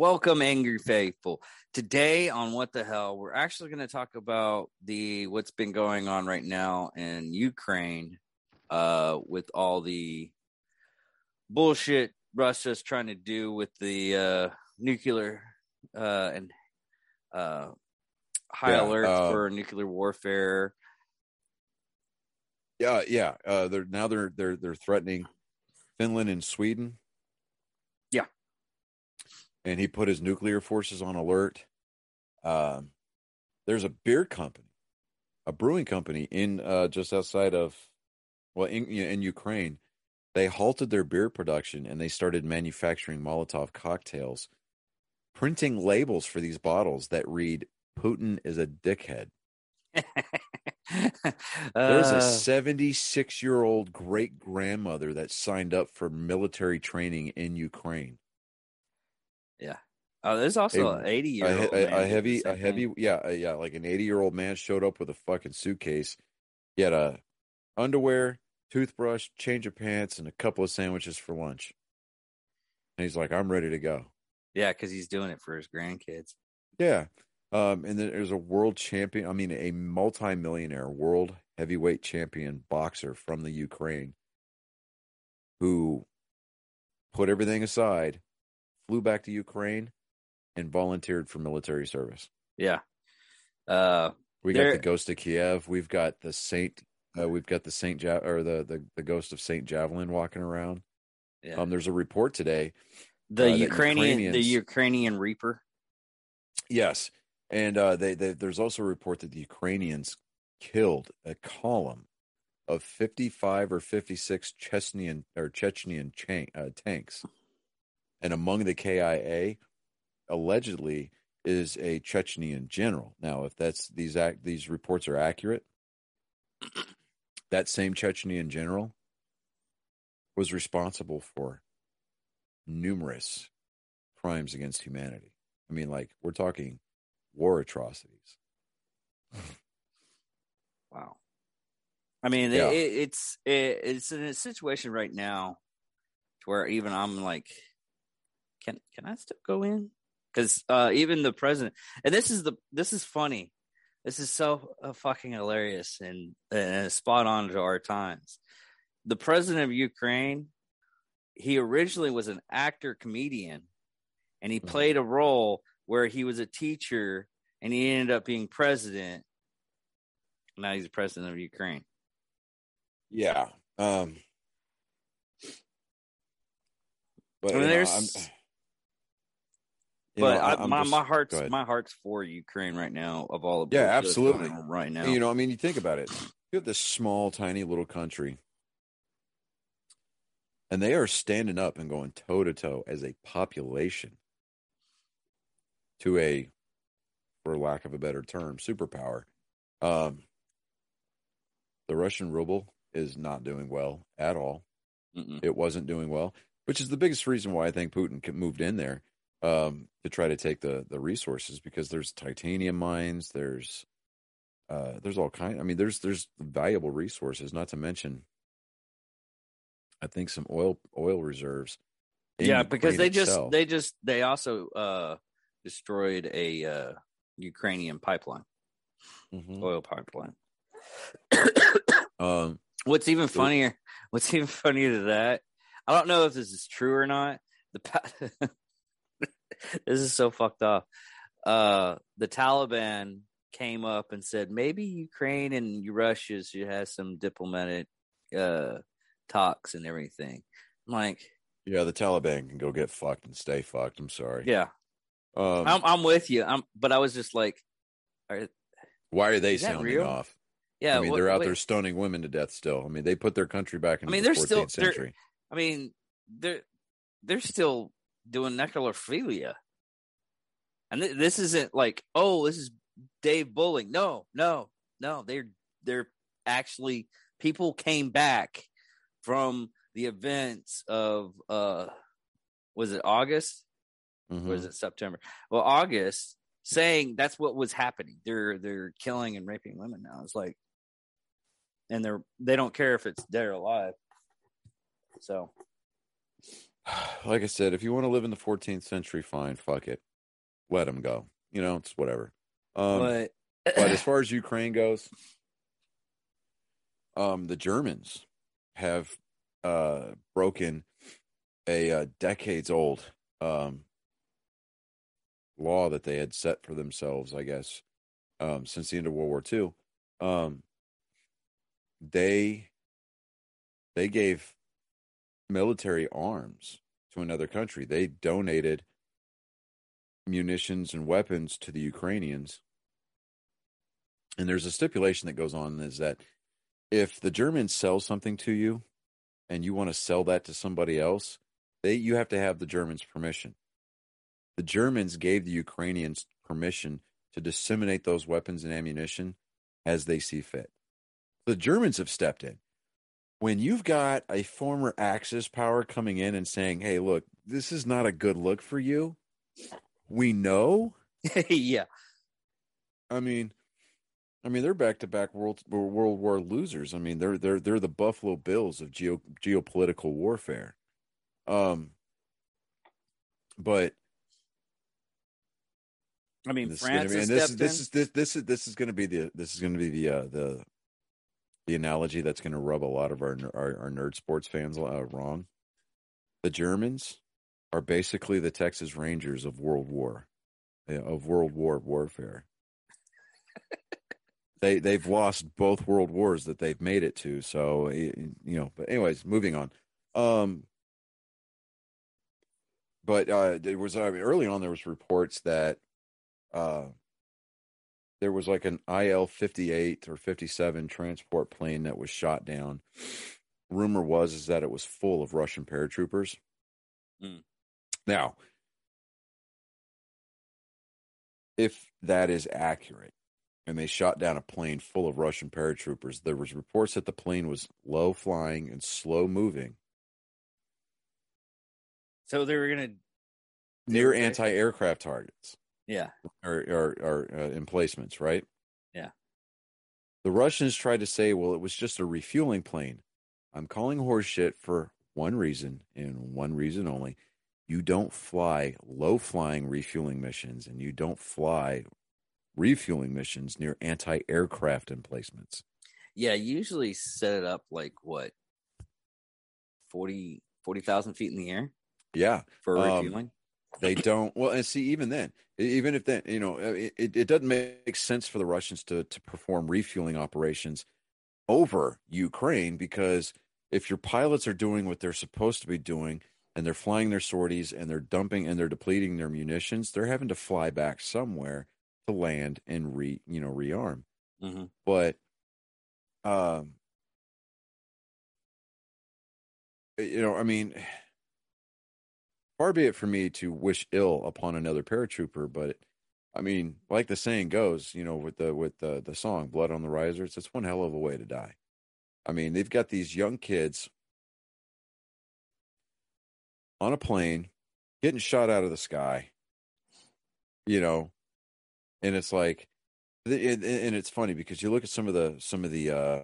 Welcome, angry faithful. Today on What the Hell, we're actually going to talk about the what's been going on right now in Ukraine, uh, with all the bullshit Russia's trying to do with the uh, nuclear uh, and uh, high Yeah, alert uh, for nuclear warfare. Yeah, yeah. Uh, they're now they're they're they're threatening Finland and Sweden. And he put his nuclear forces on alert. Um, there's a beer company, a brewing company in uh, just outside of, well, in in Ukraine. They halted their beer production and they started manufacturing Molotov cocktails, printing labels for these bottles that read "Putin is a dickhead." There's Uh, a 76 year old great grandmother that signed up for military training in Ukraine. Oh, there's also a- an 80 year A, old he- a, a heavy, a heavy, thing. yeah, a, yeah, like an 80 year old man showed up with a fucking suitcase. He had a underwear, toothbrush, change of pants, and a couple of sandwiches for lunch. And he's like, I'm ready to go. Yeah, because he's doing it for his grandkids. Yeah. Um, and then there's a world champion, I mean, a multi-millionaire world heavyweight champion boxer from the Ukraine who put everything aside, flew back to Ukraine, and volunteered for military service. Yeah. Uh, We got the ghost of Kiev. We've got the Saint. Uh, we've got the Saint ja- or the, the the ghost of Saint Javelin walking around. yeah. Um, there's a report today. the uh, Ukrainian, the Ukrainian Reaper. Yes, and uh, they, they there's also a report that the Ukrainians killed a column of 55 or 56 Chechnyan or Chechnyan chan- uh, tanks, and among the KIA, allegedly is a Chechnyan general. Now, if that's these act these reports are accurate, that same Chechnyan general was responsible for numerous crimes against humanity. I mean, like we're talking war atrocities. Wow. I mean, Yeah. it, it's it, it's in a situation right now to where even I'm like, can can I still go in? Because uh, even the president, and this is the this is funny. This is so uh, fucking hilarious and, and spot on to our times. The president of Ukraine, he originally was an actor comedian, and he Mhm. played a role where he was a teacher, and he ended up being president. Now he's the president of Ukraine. Yeah. Um, but I mean, you know, there's- you but know, I, I'm my just- my heart's my heart's for Ukraine right now. Of all the Yeah, bullshit that's going absolutely. right now. You know, I mean, you think about it. You have this small, tiny little country, and they are standing up and going toe to toe as a population to a, for lack of a better term, superpower. Um, the Russian ruble is not doing well at all. Mm-mm. It wasn't doing well, which is the biggest reason why I think Putin moved in there um, to try to take the the resources because there's titanium mines, there's uh, there's all kind. I mean, there's there's valuable resources. Not to mention, I think some oil oil reserves. yeah, because they just they just they also uh destroyed a uh Ukrainian pipeline, Mhm. oil pipeline. Um, What's even funnier? What's even funnier to that? I don't know if this is true or not. The this is so fucked up. Uh, the Taliban came up and said maybe Ukraine and Russia should have some diplomatic uh talks and everything. I'm like, yeah, the Taliban can go get fucked and stay fucked. I'm sorry. yeah, Um, I'm I'm with you. I'm, but I was just like, are, why are they sounding real? off? yeah. I mean, what- they're out wait. there stoning women to death still. I mean, they put their country back into mean, the they're 14th still- they're- century. I mean, they're they're still doing necrophilia, and th- this isn't like, oh, this is Dave Bulling. No, no, no. They're they're actually people came back from the events of uh, was it August or Mhm. was it September? Well, August saying that's what was happening. They're they're killing and raping women now. It's like, and they're they don't care if it's dead or alive. So like I said, if you want to live in the 14th century, fine, fuck it, let them go. You know, it's whatever. Um, but but as far as Ukraine goes, um, the Germans have uh, broken a uh, decades old um, law that they had set for themselves, I guess, um, since the end of World War II. Um, they they gave military arms to another country. They donated munitions and weapons to the Ukrainians. And there's a stipulation that goes on is that if the Germans sell something to you and you want to sell that to somebody else, they you have to have the Germans' permission. The Germans gave the Ukrainians permission to disseminate those weapons and ammunition as they see fit. The Germans have stepped in. When you've got a former Axis power coming in and saying, "Hey, look, this is not a good look for you," we know. yeah, I mean, I mean, they're back to back world World War losers. I mean, they're they're they're the Buffalo Bills of geo, geopolitical warfare. Um, but I mean, this is France gonna be, has and this is this in. is this this is this is going to be the this is going to be the uh, the the analogy that's going to rub a lot of our, our our nerd sports fans uh, wrong. The Germans are basically the Texas Rangers of World War, uh, of World War warfare. they they've lost both world wars that they've made it to. So you know, but anyways, moving on. Um, but uh, there was uh, early on there was reports that uh, there was like an IL fifty eight or fifty seven transport plane that was shot down. Rumor was is that it was full of Russian paratroopers. Mm. Now, if that is accurate, and they shot down a plane full of Russian paratroopers, there was reports that the plane was low flying and slow moving So they were gonna, near anti aircraft targets. Yeah, or or, or uh, emplacements, right? Yeah. The Russians tried to say, well, it was just a refueling plane. I'm calling horseshit for one reason and one reason only. You don't fly low flying refueling missions and you don't fly refueling missions near anti aircraft emplacements. yeah. Usually set it up like what 40 40,000 feet in the air Yeah. for Um, refueling. They don't. Well, and see, even then, even if then, you know, it, it it doesn't make sense for the Russians to to perform refueling operations over Ukraine because if your pilots are doing what they're supposed to be doing and they're flying their sorties and they're dumping and they're depleting their munitions, they're having to fly back somewhere to land and re you know rearm. hmm But um, you know, I mean, far be it for me to wish ill upon another paratrooper, but I mean, like the saying goes, you know, with the with the the song "Blood on the Risers," it's one hell of a way to die. I mean, they've got these young kids on a plane getting shot out of the sky, you know, and it's like, and it's funny because you look at some of the some of the uh,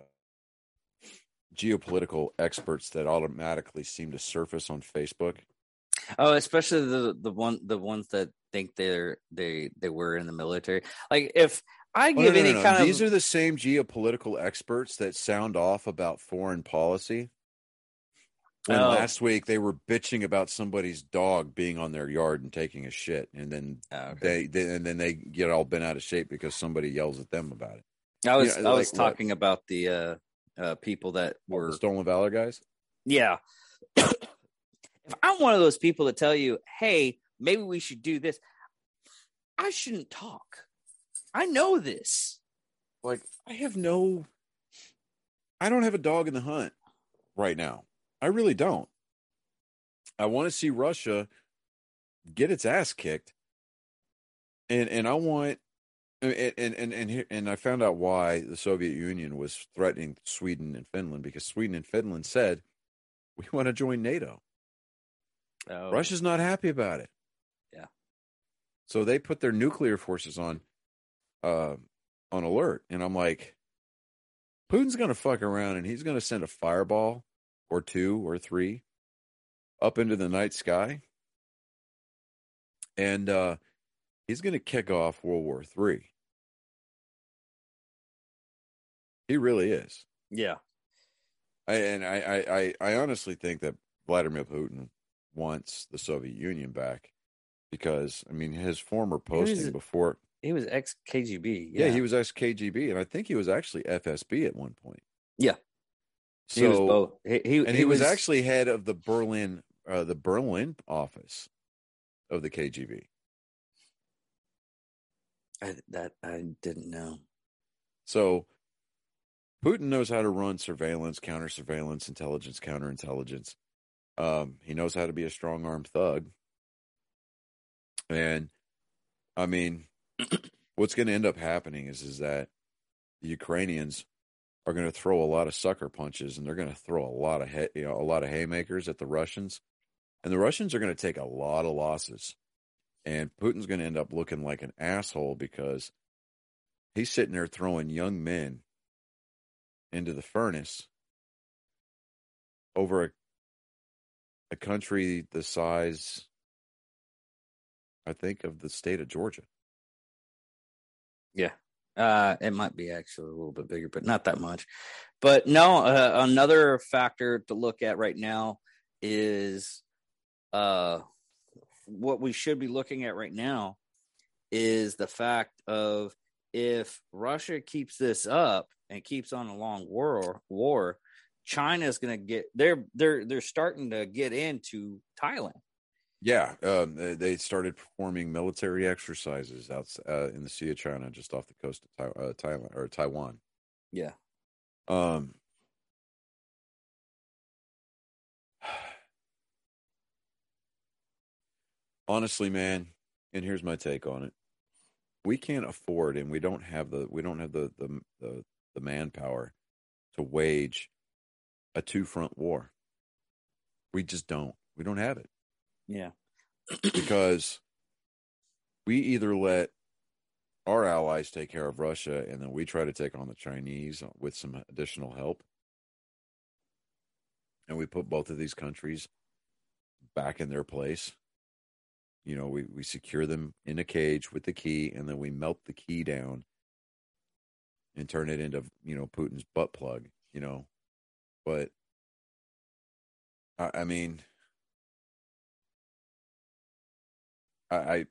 geopolitical experts that automatically seem to surface on Facebook. Oh, especially the the one the ones that think they're they they were in the military. Like if I Oh, no, give no, any no, no. kind These of these are the same geopolitical experts that sound off about foreign policy. And Oh. last week they were bitching about somebody's dog being on their yard and taking a shit, and then Oh, okay. they, they and then they get all bent out of shape because somebody yells at them about it. I was know, I was like what? talking about the uh, uh, people that The were stolen valor guys. yeah. If I'm one of those people that tell you, "Hey, maybe we should do this," I shouldn't talk. I know this. Like I have no, I don't have a dog in the hunt right now. I really don't. I want to see Russia get its ass kicked, and and I want, and and and and, here- and I found out why the Soviet Union was threatening Sweden and Finland because Sweden and Finland said we want to join NATO. Oh, Russia's not happy about it. Yeah. So they put their nuclear forces on uh on alert and I'm like Putin's going to fuck around and he's going to send a fireball or two or three up into the night sky. And uh, he's going to kick off World War Three. He really is. Yeah. I, and I, I, I honestly think that Vladimir Putin wants the Soviet Union back because, I mean, his former posting was- before, He was ex KGB. yeah. he was ex KGB, and I think he was actually FSB at one point. Yeah. So, he was both. He, he, and he, was, actually head of the Berlin, uh, the Berlin office of the KGB. I, that I didn't know. So Putin knows how to run surveillance, counter surveillance, intelligence, counterintelligence. Um, he knows how to be a strong arm thug. And I mean, what's going to end up happening is is that the Ukrainians are going to throw a lot of sucker punches and they're going to throw a lot of you know a lot of haymakers at the Russians. And the Russians are going to take a lot of losses. And Putin's going to end up looking like an asshole because he's sitting there throwing young men into the furnace over a, a country the size, I think, of the state of Georgia. Yeah. Uh, it might be actually a little bit bigger, but not that much. But no, uh, another factor to look at right now is uh, what we should be looking at right now is the fact of if Russia keeps this up and keeps on a long war, war, China's going to get they're they're they're starting to get into Thailand. Yeah, um, they, started performing military exercises out uh, in the Sea of China, just off the coast of uh, Thailand or Taiwan. Yeah. Um, honestly, man, and here's my take on it: we can't afford, and we don't have the we don't have the the the, the manpower to wage a two front war. We just don't. We don't have it Yeah. because we either let our allies take care of Russia and then we try to take on the Chinese with some additional help. And we put both of these countries back in their place. You know, we, we secure them in a cage with the key and then we melt the key down and turn it into, you know, Putin's butt plug, you know. But I, I mean, I, I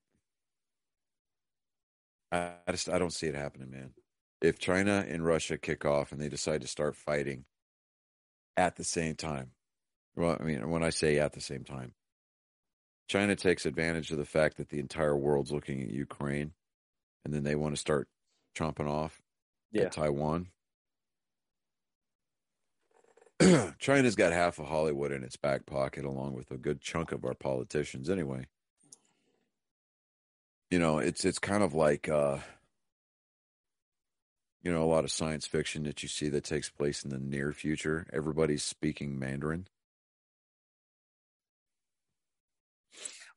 I just I don't see it happening, man. If China and Russia kick off and they decide to start fighting at the same time, well, I mean, when I say at the same time, China takes advantage of the fact that the entire world's looking at Ukraine, and then they want to start chomping off Yeah. at Taiwan. China's got half of Hollywood in its back pocket, along with a good chunk of our politicians, anyway. You know it's it's kind of like uh you know a lot of science fiction that you see that takes place in the near future. Everybody's speaking mandarin.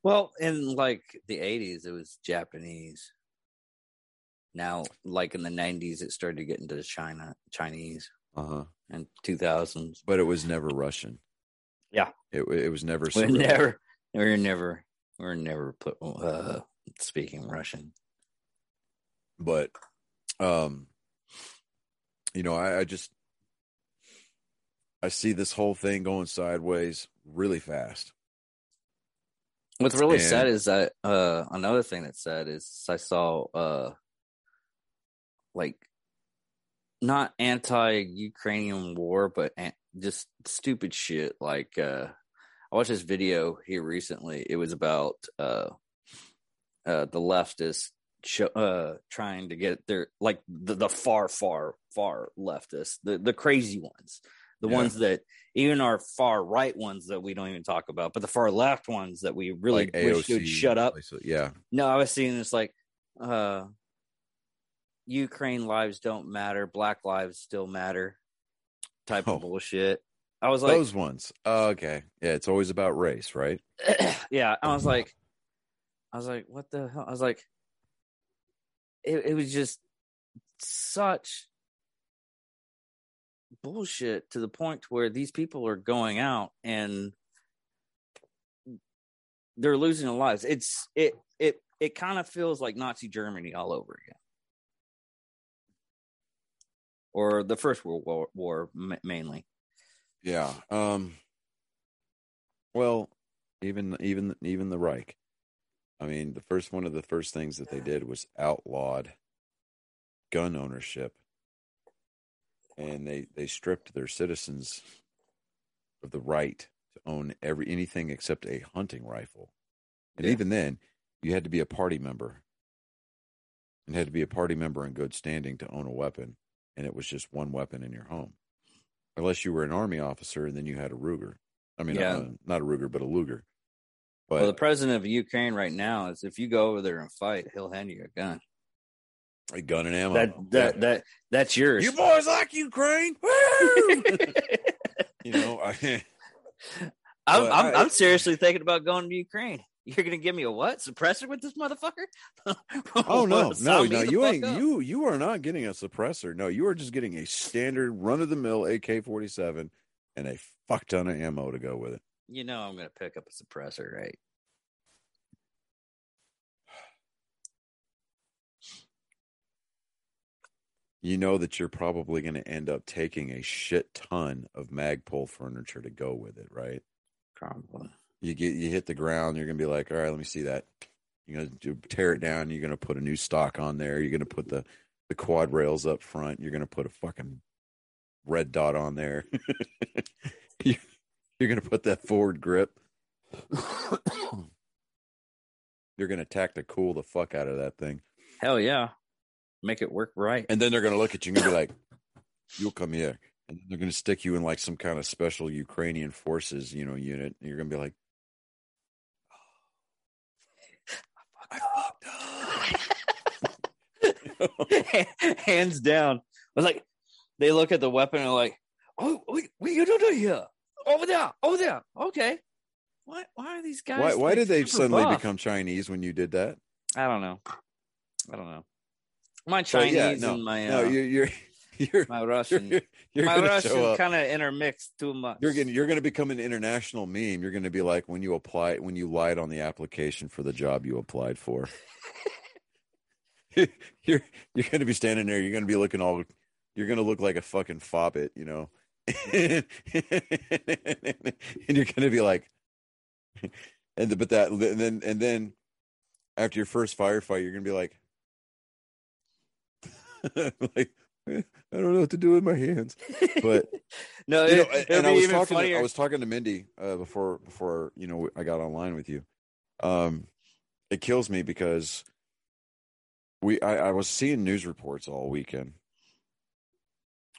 Well, in like the 80s, it was Japanese. Now, like in the 90s, it started to get into China, Chinese, uh-huh and 2000s. but it was never russian Yeah. it, it was never We're Cyrillic. never, we're never, we're never put, uh, speaking Russian. but um you know I, I just i see this whole thing going sideways really fast What's really And- sad is that uh, another thing that's sad is I saw uh, like not anti-Ukrainian war, but just stupid shit. Like uh, I watched this video here recently. It was about uh, uh, the leftists show, uh, trying to get their like the, the far, far, far leftists, the the crazy ones, the Yeah. ones that even our far right ones that we don't even talk about, but the far left ones that we really like wish would shut up. yeah No, I was seeing this like uh Ukraine lives don't matter, black lives still matter type Oh. of bullshit. I was like those ones oh, okay yeah it's always about race right yeah, I was like I was like, what the hell? I was like it, it was just such bullshit to the point where these people are going out and they're losing their lives. It's it it it kind of feels like Nazi Germany all over again, or the First World War, war mainly. Yeah. Um. Well, even even even the Reich. I mean, the first one of the first things that they did was outlawed gun ownership, and they they stripped their citizens of the right to own every anything except a hunting rifle. And yeah. even then, you had to be a party member and had to be a party member in good standing to own a weapon, and it was just one weapon in your home, unless you were an army officer and then you had a Ruger. I mean, yeah. uh, not a Ruger, but a Luger. But, well, the president of Ukraine right now is if you go over there and fight, he'll hand you a gun. A gun and ammo. That that yeah. that that's yours. You boys like Ukraine? you know, I, I'm, I'm, I, I'm seriously thinking about going to Ukraine. You're gonna give me a what suppressor with this motherfucker? oh no, no, no! You ain't up? you you are not getting a suppressor. No, you are just getting a standard run of the mill AK forty seven and a fuck ton of ammo to go with it. You know I'm gonna pick up a suppressor, right? You know that you're probably going to end up taking a shit ton of Magpul furniture to go with it, right? Probably. You get you hit the ground, you're gonna be like, all right, let me see that. You're gonna tear it down. You're gonna put a new stock on there. You're gonna put the the quad rails up front. You're gonna put a fucking red dot on there. you're gonna put that forward grip. you're gonna tactic cool the fuck out of that thing. Hell yeah, make it work right. And then they're gonna look at you and be like, "You'll come here." And they're gonna stick you in like some kind of special Ukrainian forces, you know, unit. And you're gonna be like, I fucked up. Hands down. I was like, they look at the weapon and like, oh, what, what are you doing here? Over there, over there. Okay. Why, why are these guys? Why, why did they suddenly buff? become Chinese when you did that? I don't know. I don't know. My Chinese yeah, no, and my uh, no, you're, you're you're my Russian. You're, you're my Russian kind of intermixed too much. You're gonna you're gonna become an international meme. You're gonna be like when you apply when you lied on the application for the job you applied for. you're you're gonna be standing there. You're gonna be looking all. You're gonna look like a fucking fobbit, you know. and you're gonna be like, and but that and then and then after your first firefight, you're gonna be like, like I don't know what to do with my hands. But no, it, know, and I was talking. To, I was talking to Mindy uh, before before you know I got online with you. Um, it kills me because we I, I was seeing news reports all weekend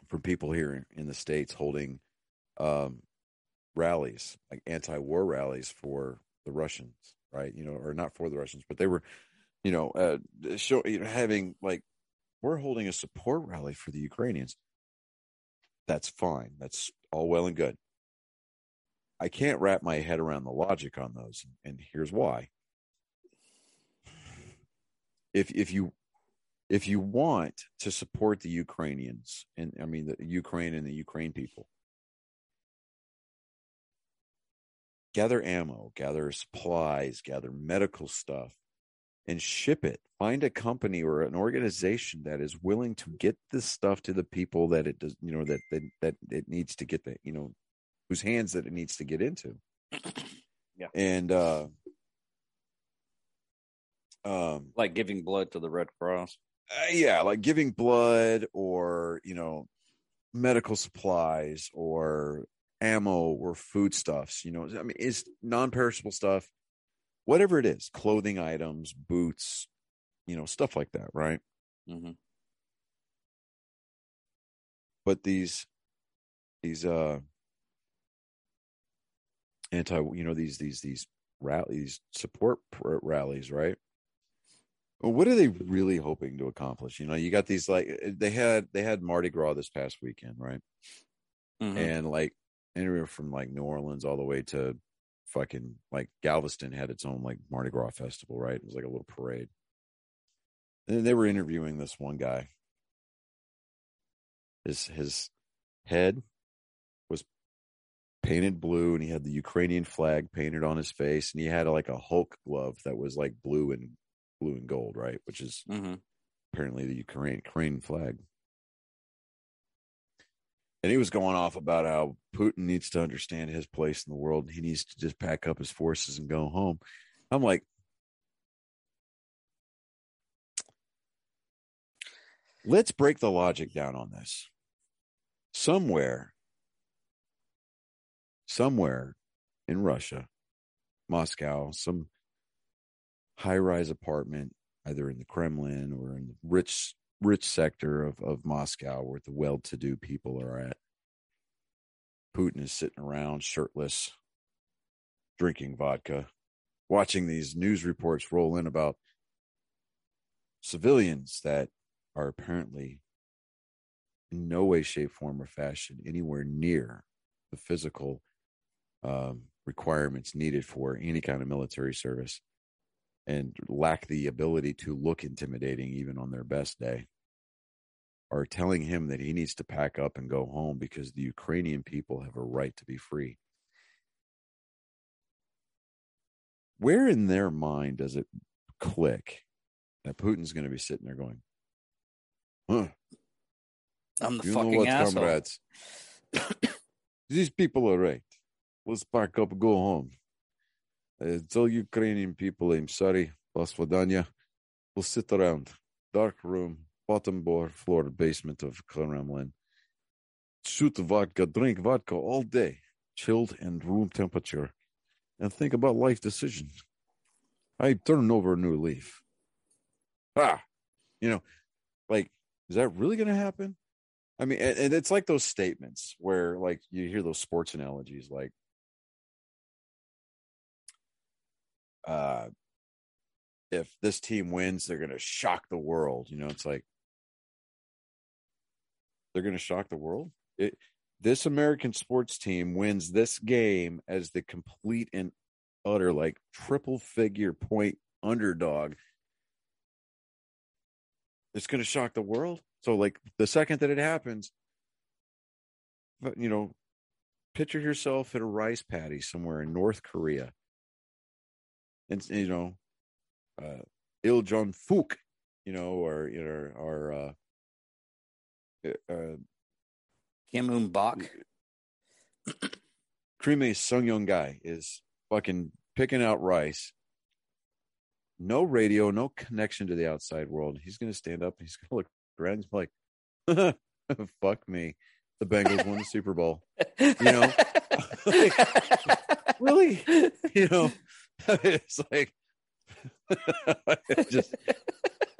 from people here in the states holding um, rallies, like anti-war rallies for the Russians, right? You know, or not for the Russians, but they were, you know, uh, show, you know, having like we're holding a support rally for the Ukrainians. That's fine. That's all well and good. I can't wrap my head around the logic on those, and here's why. If if you if you want to support the Ukrainians, and I mean the Ukraine and the Ukraine people, gather ammo, gather supplies, gather medical stuff, and ship it. Find a company or an organization that is willing to get this stuff to the people that it does, you know, that that, that it needs to get the, you know, whose hands that it needs to get into. Yeah. And uh um like giving blood to the Red Cross. Uh, yeah, like giving blood or, you know, medical supplies or ammo or foodstuffs, you know. I mean, it's non-perishable stuff whatever it is, clothing items, boots, you know, stuff like that, right? Mm-hmm. But these, these, uh, anti, you know, these, these, these rallies, support rallies, right? What are they really hoping to accomplish? You know, you got these like they had they had Mardi Gras this past weekend, right? Mm-hmm. And like anywhere from like New Orleans all the way to fucking like Galveston had its own like Mardi Gras festival, right? It was like a little parade. And they were interviewing this one guy. His his head was painted blue, and he had the Ukrainian flag painted on his face, and he had like a Hulk glove that was like blue and blue and gold, right? Which is hmm apparently the Ukraine Ukraine flag. And he was going off about how Putin needs to understand his place in the world. And he needs to just pack up his forces and go home. I'm like, let's break the logic down on this. Somewhere, somewhere in Russia, Moscow, some high rise apartment, either in the Kremlin or in the rich rich sector of, of Moscow where the well to do people are at. Putin is sitting around shirtless, drinking vodka, watching these news reports roll in about civilians that are apparently in no way, shape, form, or fashion anywhere near the physical um, requirements needed for any kind of military service and lack the ability to look intimidating even on their best day are telling him that he needs to pack up and go home because the Ukrainian people have a right to be free. Where in their mind does it click that Putin's going to be sitting there going, huh, I'm the you know fucking what, asshole. comrades? These people are right. Let's pack up and go home. Uh, tell Ukrainian people I'm sorry, Basvodanya. We'll sit around, dark room, bottom floor, floor, basement of Kremlin. Shoot vodka, drink vodka all day, chilled and room temperature, and think about life decisions. I turn over a new leaf. Ah, you know, like, is that really going to happen? I mean, and, and it's like those statements where, like, you hear those sports analogies, like, uh, if this team wins, they're going to shock the world. You know, it's like they're going to shock the world. It, this American sports team wins this game as the complete and utter, like triple figure point underdog. It's going to shock the world. So, like, the second that it happens, you know, picture yourself at a rice paddy somewhere in North Korea. And, you know, uh, Il Jong Fook, you know, or, you know, or, uh, uh, Kim Un Bak. Creamy Sung Young guy is fucking picking out rice. No radio, no connection to the outside world. He's going to stand up. He's going to look around. He's like, "Fuck me." The Bengals won the Super Bowl. You know, really? You know, it's like just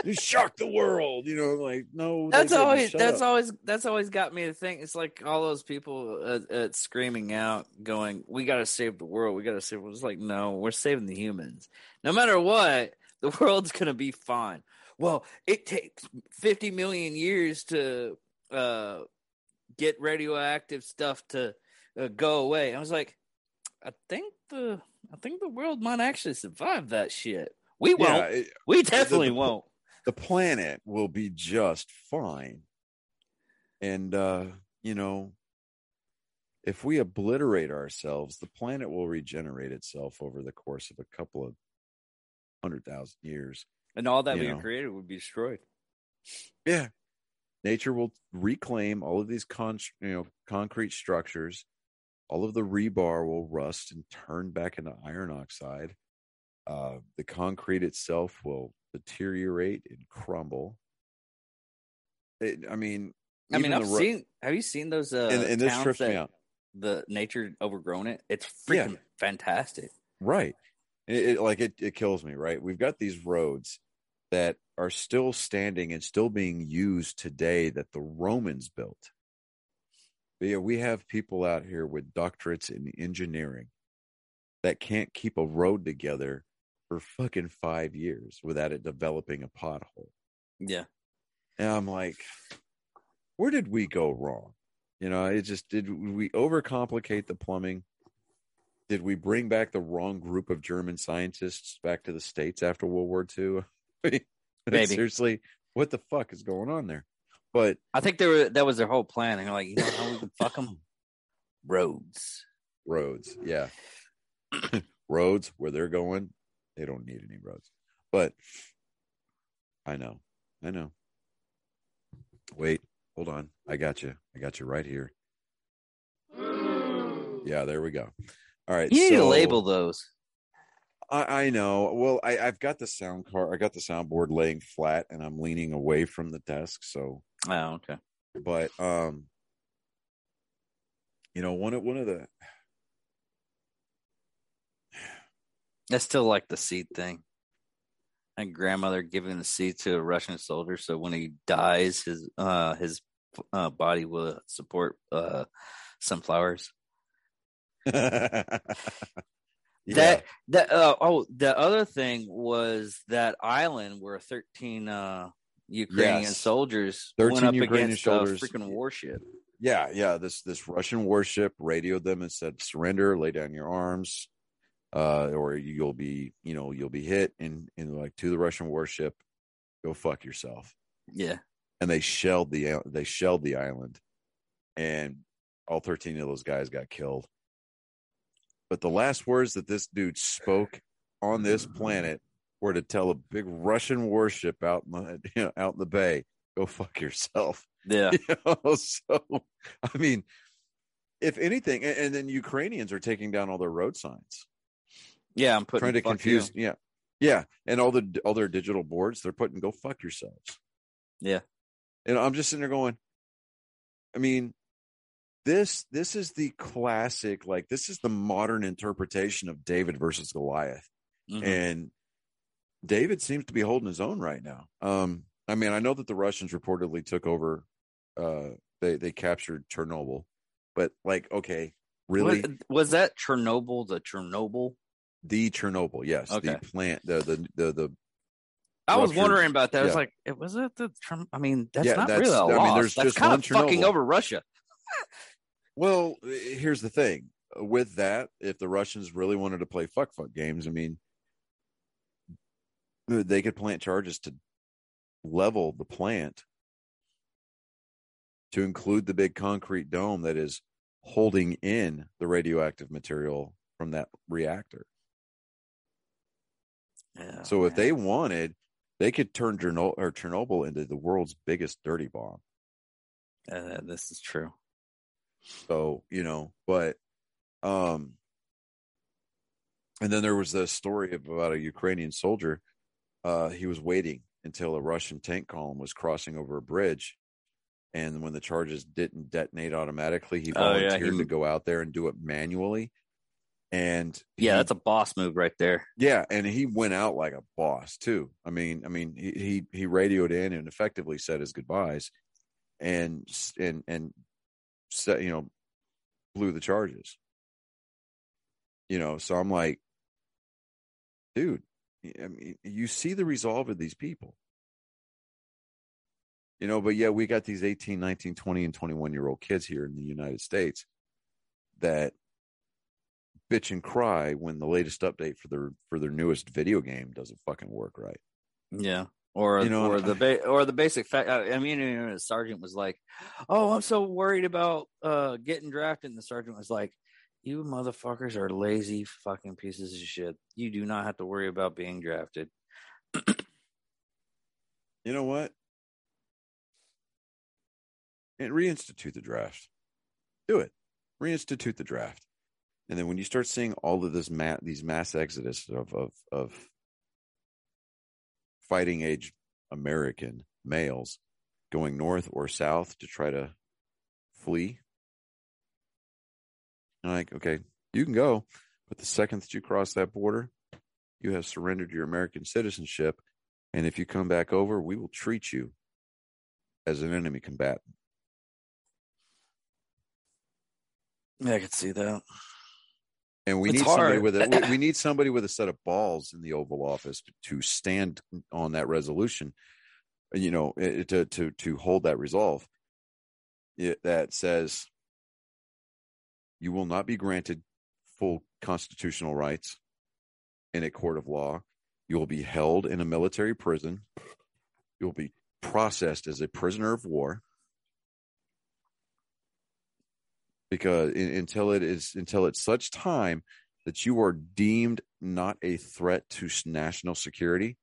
you shock the world. You know, like no. that's always that's up." always that's always got me to think. It's like all those people uh, uh, screaming out, going, "We got to save the world. We got to save." It's like, no, we're saving the humans. No matter what, the world's gonna be fine. Well, it takes fifty million years to uh, get radioactive stuff to uh, go away. I was like, I think the I think the world might actually survive that shit. We won't. Yeah, it- we definitely the- won't. the planet will be just fine. And uh, you know, if we obliterate ourselves, the planet will regenerate itself over the course of a couple of hundred thousand years. And all that we know. created would be destroyed. Yeah. Nature will reclaim all of these con- you know, concrete structures. All of the rebar will rust and turn back into iron oxide. Uh, the concrete itself will deteriorate and crumble. It, I mean, I mean, I've the seen. Have you seen those? Uh, and, and this trips me out. The nature overgrown it. It's Yeah. freaking fantastic. Right. It, it- like it, it kills me, right? We've got these roads that are still standing and still being used today that the Romans built. But yeah, we have people out here with doctorates in engineering that can't keep a road together for fucking five years without it developing a pothole. Yeah. And I'm like, where did we go wrong? You know, it just did we overcomplicate the plumbing? Did we bring back the wrong group of German scientists back to the States after World War II? I mean. Seriously, what the fuck is going on there? But I think they were. That was their whole plan. They're like, you know how we can fuck them? Roads. roads. Yeah. roads where they're going, they don't need any roads. But I know. I know. Wait, hold on. I got you. I got you right here. Yeah, there we go. All right. You need to label those. I, I know. Well, I, I've got the sound card. I got the soundboard laying flat, and I'm leaning away from the desk. So, Oh, okay. but um, you know, one of one of the That's still like the seed thing. My grandmother giving the seed to a Russian soldier, so when he dies, his uh his uh, body will support uh sunflowers. yeah. That that uh, oh the other thing was that island where 13 uh Ukrainian Yes. soldiers 13 went up Ukrainian against soldiers. a freaking warship. yeah, yeah. This this Russian warship radioed them and said, "Surrender, lay down your arms, uh, or you'll be, you know, you'll be hit." And and like to the Russian warship, go fuck yourself. Yeah. and they shelled the they shelled the island and all 13 of those guys got killed but the last words that this dude spoke on this planet were to tell a big russian warship out in the you know, out in the bay go fuck yourself Yeah. you know so i mean if anything and, and then ukrainians are taking down all their road signs Yeah, I'm putting trying to confuse you. yeah yeah and all the all their digital boards they're putting go fuck yourselves Yeah. and i'm just sitting there going i mean this this is the classic like this is the modern interpretation of david versus goliath Mhm. and david seems to be holding his own right now um i mean i know that the russians reportedly took over uh they they captured chernobyl but like okay really What- was that Chernobyl the Chernobyl? the chernobyl yes Okay. the plant the the the, the I was wondering about that. I was like, it was it the I mean, that's Yeah, not that's- really a I mean, loss. there's that's just kind one of fucking over Russia. Well, here's the thing. With that, if the Russians really wanted to play fuck fuck games, I mean, they could plant charges to level the plant to include the big concrete dome that is holding in the radioactive material from that reactor. Yeah, so if man. they wanted, they could turn Cherno- or Chernobyl into the world's biggest dirty bomb. Uh, this is true. So, you know, but um and then there was the story of about a Ukrainian soldier. Uh he was waiting until a Russian tank column was crossing over a bridge. And when the charges didn't detonate automatically, he Oh, yeah, volunteered he- to go out there and do it manually. And Yeah, he- that's a boss move right there. yeah, and he went out like a boss too. I mean, I mean, he he, he radioed in and effectively said his goodbyes, and and and set you know blew the charges. You know, so I'm like, dude, I mean, you see the resolve of these people. You know, but yeah, we got these 18, 19, 20, and 21 year old kids here in the United States that bitch and cry when the latest update for their for their newest video game doesn't fucking work right. Yeah. Or You know, or the ba- or the basic fact. I I mean, you know, the sergeant was like, "Oh, I'm so worried about uh getting drafted." And the sergeant was like, "You motherfuckers are lazy fucking pieces of shit. You do not have to worry about being drafted." You know what? And reinstitute the draft. Do it. Reinstitute the draft. And then when you start seeing all of this ma- these mass exodus of of of fighting age American males going north or south to try to flee. I'm like, okay, you can go, but the second that you cross that border, you have surrendered your American citizenship. And if you come back over, we will treat you as an enemy combatant. Yeah, I could see that. And we It's need somebody with a we, we need somebody with a set of balls in the Oval Office to stand on that resolution. You know, eh, to to to hold that resolve. It, that says you will not be granted full constitutional rights in a court of law. You will be held in a military prison. You will be processed as a prisoner of war. because in, until it is until it's such time that you are deemed not a threat to national security,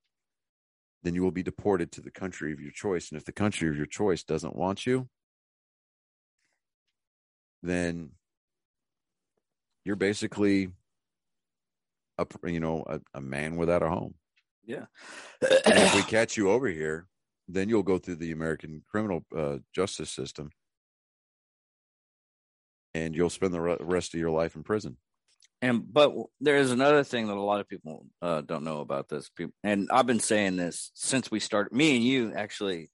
then you will be deported to the country of your choice. And if the country of your choice doesn't want you, then you're basically a you know a, a man without a home. Yeah. And if we catch you over here, then you'll go through the American criminal uh, justice system, and you'll spend the re- rest of your life in prison. And but there is another thing that a lot of people uh, don't know about this. And I've been saying this since we started. Me and you actually.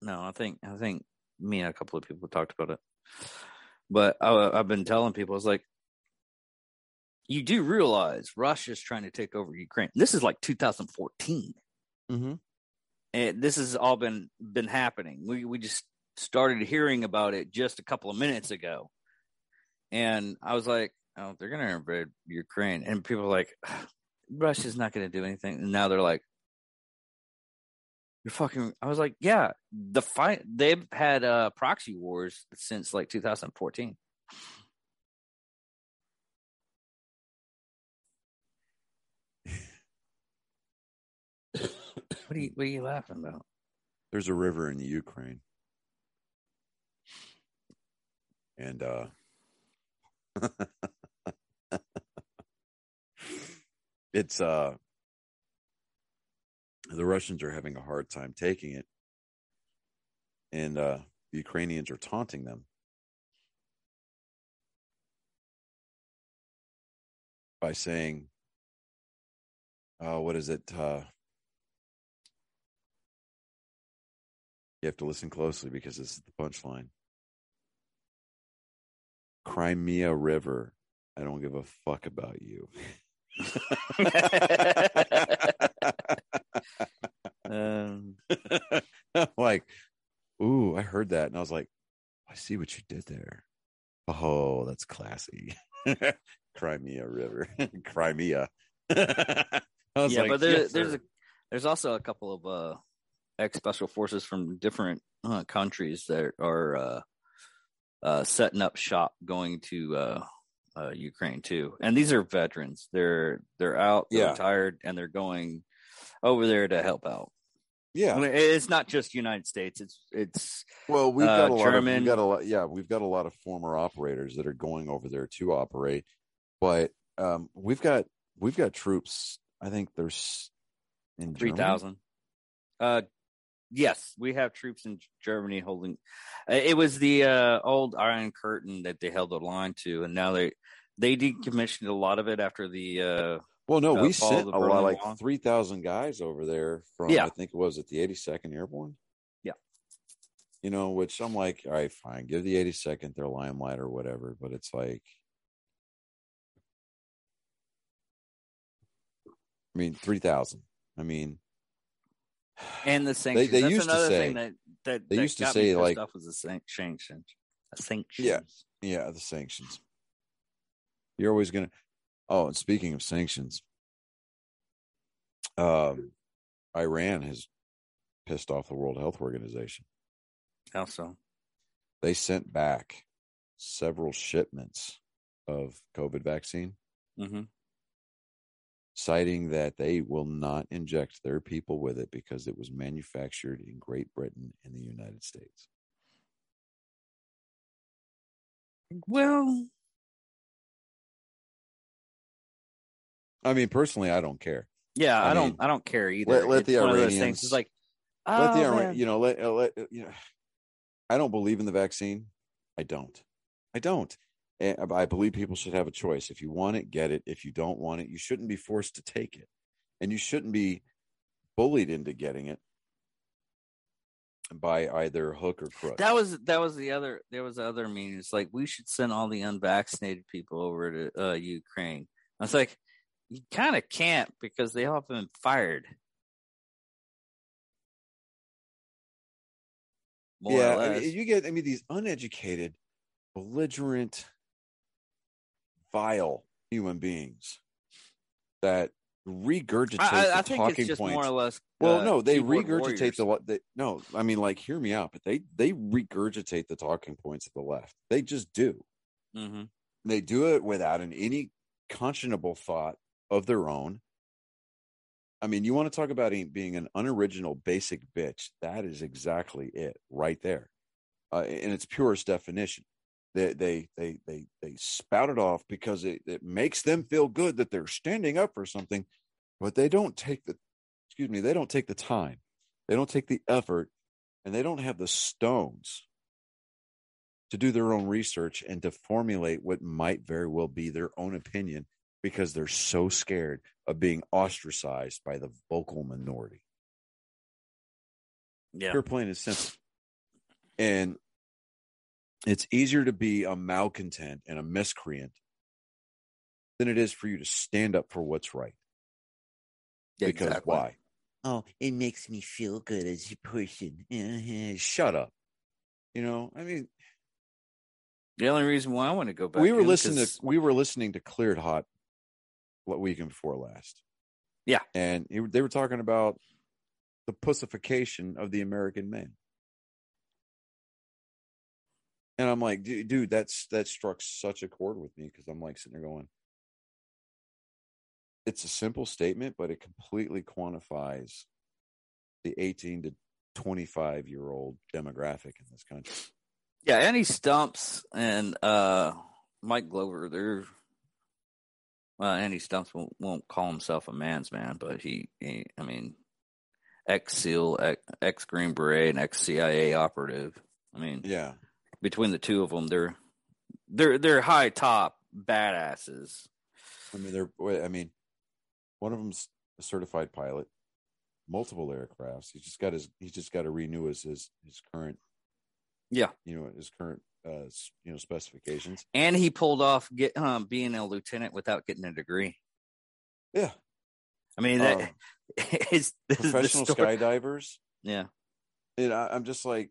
No, I think I think me and a couple of people talked about it. But I, I've been telling people, it's like you do realize Russia's trying to take over Ukraine. This is like 2014, Mm-hmm. and this has all been been happening. We we just started hearing about it just a couple of minutes ago, and I was like, "Oh, they're going to invade Ukraine," and people are like, "Russia's not going to do anything." And now they're like, "You're fucking." I was like, "Yeah, the fight. They've had uh, proxy wars since like 2014." What are you What are you laughing about? There's a river in the Ukraine, and uh, it's uh, the Russians are having a hard time taking it, and uh, the Ukrainians are taunting them. By saying, uh, what is it? Uh, You have to listen closely because this is the punchline. Crimea River. I don't give a fuck about you. Um, like, ooh, I heard that. And I was like, I see what you did there. Oh, that's classy. Crimea River. Crimea. I was yeah, like, but there, yes, there's sir. a there's also a couple of uh ex special forces from different uh, countries that are uh, uh, setting up shop going to uh, uh, Ukraine too, and these are veterans. They're they're out, they're Yeah. retired, and they're going over there to help out. I yeah. mean, it's not just United States; it's it's Well, we've uh, got a lot of we've got a lot yeah, we've got a lot of former operators that are going over there to operate. But um we've got we've got troops, I think there's in three thousand. Uh, yes, we have troops in Germany holding. uh, It was the uh, old Iron Curtain that they held the line to, and now they they decommissioned a lot of it after the. Uh, Well, no, uh, we sent a lot like Wall. 3,000 guys over there from Yeah. I think it was at the 82nd Airborne. Yeah. You know, which I'm like, all right, fine, give the 82nd their limelight or whatever, but it's like I mean, 3,000. I mean, and the sanctions. they That's used to say- thing that that they that used to say, like- off was the san- sanctions. A sanctions. Yeah. Yeah, the sanctions. You're always gonna. Oh, and speaking of sanctions, um, Iran has pissed off the World Health Organization. Also, They sent back several shipments of COVID vaccine, hmm citing that they will not inject their people with it because it was manufactured in Great Britain and the United States. well, I mean, personally, I don't care. yeah, I I, don't, mean, I don't care either. let- let it's the one of those Iranians- things. It's like, let the oh, Iran- you know let, uh, let you know i don't believe in the vaccine i don't i don't And i believe people should have a choice if you want it get it if you don't want it you shouldn't be forced to take it and you shouldn't be bullied into getting it by either hook or crook That was that was the other there was the other meaning. It's like we should send all the unvaccinated people over to uh, Ukraine. I was like, you kind of can't because they all have been fired. More yeah I mean, you get i mean these uneducated belligerent vile human beings that regurgitate I, I, I the think talking it's just points more or less. Well, uh, no, they regurgitate warriors. the they, no. I mean, like, hear me out, but they they regurgitate the talking points of the left. They just do. Mm-hmm. They do it without an, any conscionable thought of their own. I mean, you want to talk about being an unoriginal basic bitch? That is exactly it, right there, uh, in its purest definition. They they they they they spout it off because it, it makes them feel good that they're standing up for something, but they don't take the excuse me, they don't take the time, they don't take the effort, and they don't have the stones to do their own research and to formulate what might very well be their own opinion because they're so scared of being ostracized by the vocal minority. Yeah. Pure plain and simple. And it's easier to be a malcontent and a miscreant than it is for you to stand up for what's right. Yeah, because exactly. why? Oh, it makes me feel good as a person. Uh-huh. Shut up. You know, I mean, The only reason why I want to go back. we were listening listening 'cause- to we were listening to Cleared Hot what weekend before last. Yeah. and he, they were talking about the pussification of the American man. And I'm like, dude, dude, that's that struck such a chord with me because I'm like sitting there going, it's a simple statement, but it completely quantifies the 18 to 25 year old demographic in this country. Yeah, Andy Stumpf and uh, Mike Glover, they're well, Andy Stumpf won't, won't call himself a man's man, but he, he I mean, ex SEAL, ex Green Beret, and ex CIA operative. I mean, Yeah. Between the two of them, they're they're they're high top badasses. I mean, they're. I mean, one of them's a certified pilot, multiple aircrafts. He's just got his. He's just got to renew his his, his current. Yeah. You know his current. Uh, you know specifications. And he pulled off get um, being a lieutenant without getting a degree. Yeah. I mean, that Um, is this is the professional skydivers. Yeah, And I, I'm just like,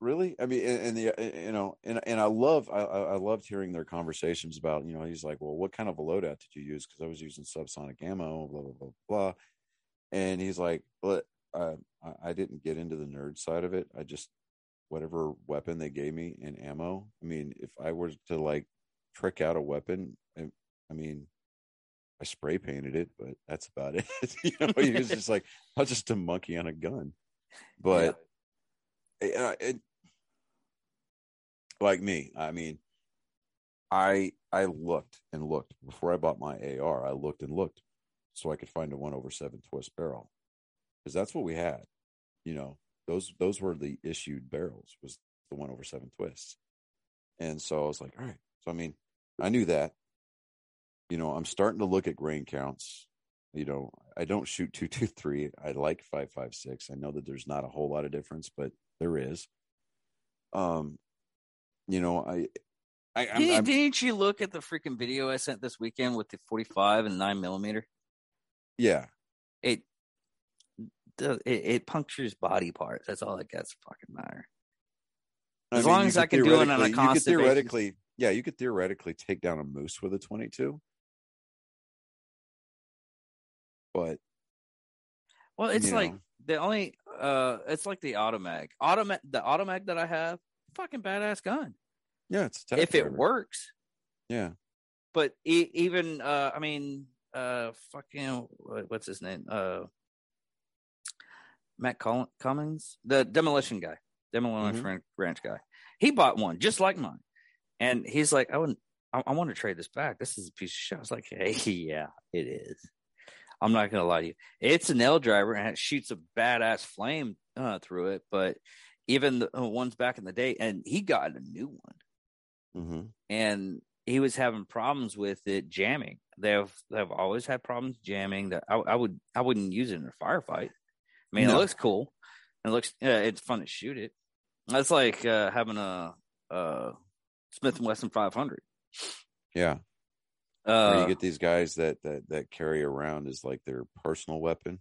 really? I mean, and, and the uh, you know, and and I love I I loved hearing their conversations about you know he's like, well, what kind of a loadout did you use? Because I was using subsonic ammo, blah blah blah blah. And he's like, but uh, I, I didn't get into the nerd side of it. I just whatever weapon they gave me and ammo. I mean, if I were to like trick out a weapon, I, I mean. I spray painted it, but that's about it. you know, he was just like, I was just a monkey on a gun. But uh, it, like me i mean i i looked and looked. Before i bought my ar i looked and looked so i could find a one over seven twist barrel. Because that's what we had you know those those were the issued barrels was the one over seven twists. And so i was like all right. So i mean i knew that. You know i'm starting to look at grain counts. You know i don't shoot 223 i like 556 i know that there's not a whole lot of difference but there is. Um you know i i I'm, Didn't, I'm- didn't you look at the freaking video I sent this weekend with the 45 and 9 millimeter? yeah It it, it punctures body parts. That's all that gets fucking matter. As long as I can do it on a theoretically- you could constant basis. theoretically yeah you could theoretically take down a moose with a 22 but Well, it's like know, the only uh it's like the automatic, Automag the automatic that I have, fucking badass gun. yeah it's a if taxi it works. yeah But e- even uh I mean uh fucking what's his name? Uh Matt Coll- Cummings, the demolition guy, demolition Mhm. ranch, ranch guy. He bought one just like mine, and he's like, "I wouldn't. I, I want to trade this back. This is a piece of shit." I was like, "Hey, yeah, it is. I'm not gonna lie to you. It's an L driver and it shoots a badass flame uh, through it. But even the uh, ones back in the day, and he got a new one, hmm and he was having problems with it jamming. They've they've always had problems jamming. That I, I would I wouldn't use it in a firefight. I mean, No. it looks cool. It looks uh, it's fun to shoot it. That's like uh, having a, a Smith and Wesson 500. yeah Uh, you get these guys that that that carry around as like their personal weapon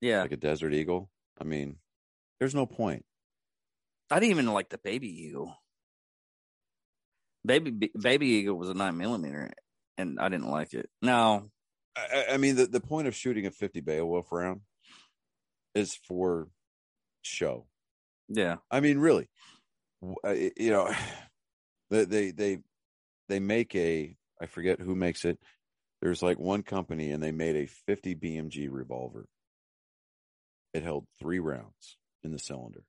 yeah, like a desert eagle i mean there's no point I didn't even like the Baby Eagle. Baby Baby Eagle was a nine millimeter, and I didn't like it. No, I, I mean, the, the point of shooting a 50 Beowulf round is for show. yeah, I mean, really, uh, you know, they they they they make a I forget who makes it. There's like one company and they made a 50 BMG revolver. It held three rounds in the cylinder.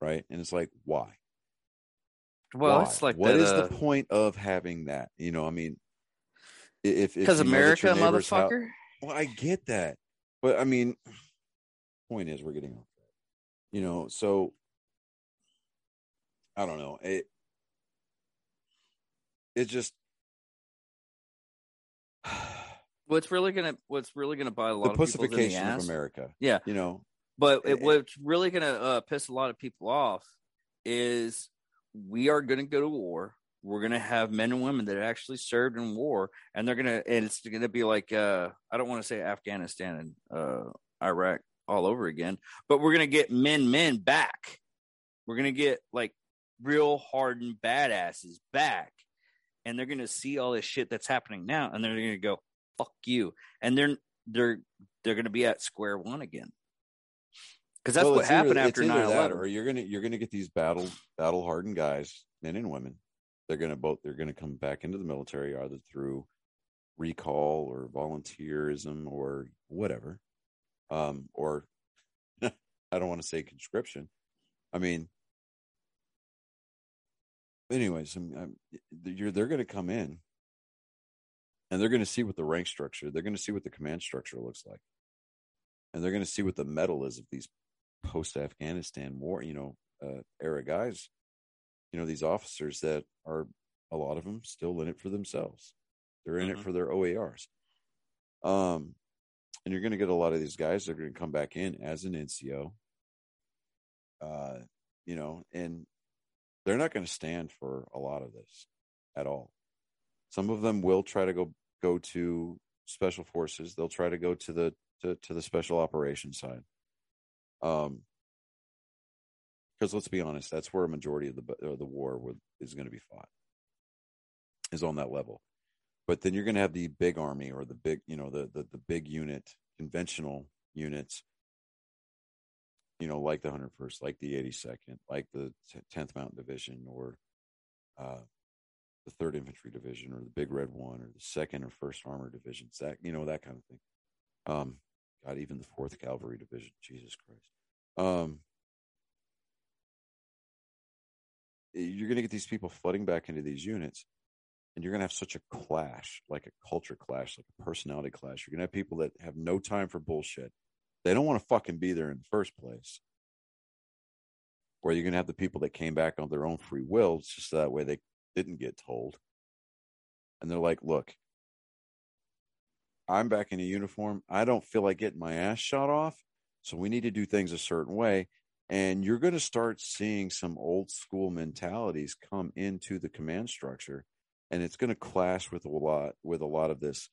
Right? And it's like, why? Well, Why? it's like what that, is uh, the point of having that? You know, I mean, if because you know that America, motherfucker. well, I get that, but I mean, point is, we're getting off. You know, so I don't know. It it just What's really gonna What's really gonna buy a lot the of people in the pussification ass? of America. Yeah. You know, But it, what's really going to uh, piss a lot of people off is we are going to go to war. We're going to have men and women that actually served in war, and they're going to, and it's going to be like, uh, I don't want to say Afghanistan and uh, Iraq all over again, but we're going to get men, men back. We're going to get like real hardened badasses back, and they're going to see all this shit that's happening now, and they're going to go, "Fuck you," and they're they're they're going to be at square one again because that's Well, what either- happened after either 9 that, or you're gonna you're gonna get these battle battle hardened guys, men and women. They're gonna both they're gonna come back into the military either through recall or volunteerism or whatever, um, or I don't want to say conscription. I mean, anyways, I'm, I'm, you're they're gonna come in, and they're gonna see what the rank structure, they're gonna see what the command structure looks like, and they're gonna see what the metal is of these post Afghanistan war, you know, uh, era guys, you know, these officers that are a lot of them still in it for themselves. They're in Mhm. it for their OARs. Um, and you're going to get a lot of these guys that are going to come back in as an NCO. Uh, you know, and they're not going to stand for a lot of this at all. Some of them will try to go go to special forces. They'll try to go to the to, to the special operations side. Um, because let's be honest, that's where a majority of the the war would, is going to be fought, is on that level. But then you're going to have the big army or the big, you know, the the, the big unit, conventional units, you know, like the 101st, like the 82nd, like the 10th Mountain Division, or uh, the Third Infantry Division, or the Big Red One, or the Second or First Armor Divisions, that you know that kind of thing. Um, God, even the Fourth Cavalry Division, Jesus Christ. Um, you're going to get these people flooding back into these units and you're going to have such a clash like a culture clash like a personality clash. You're going to have people that have no time for bullshit. They don't want to fucking be there in the first place. Or you're going to have the people that came back on their own free will it's just that way they didn't get told. And they're like look i'm back in a uniform i don't feel like getting my ass shot off so we need to do things a certain way. And you're going to start seeing some old school mentalities come into the command structure and it's going to clash with a lot with a lot of this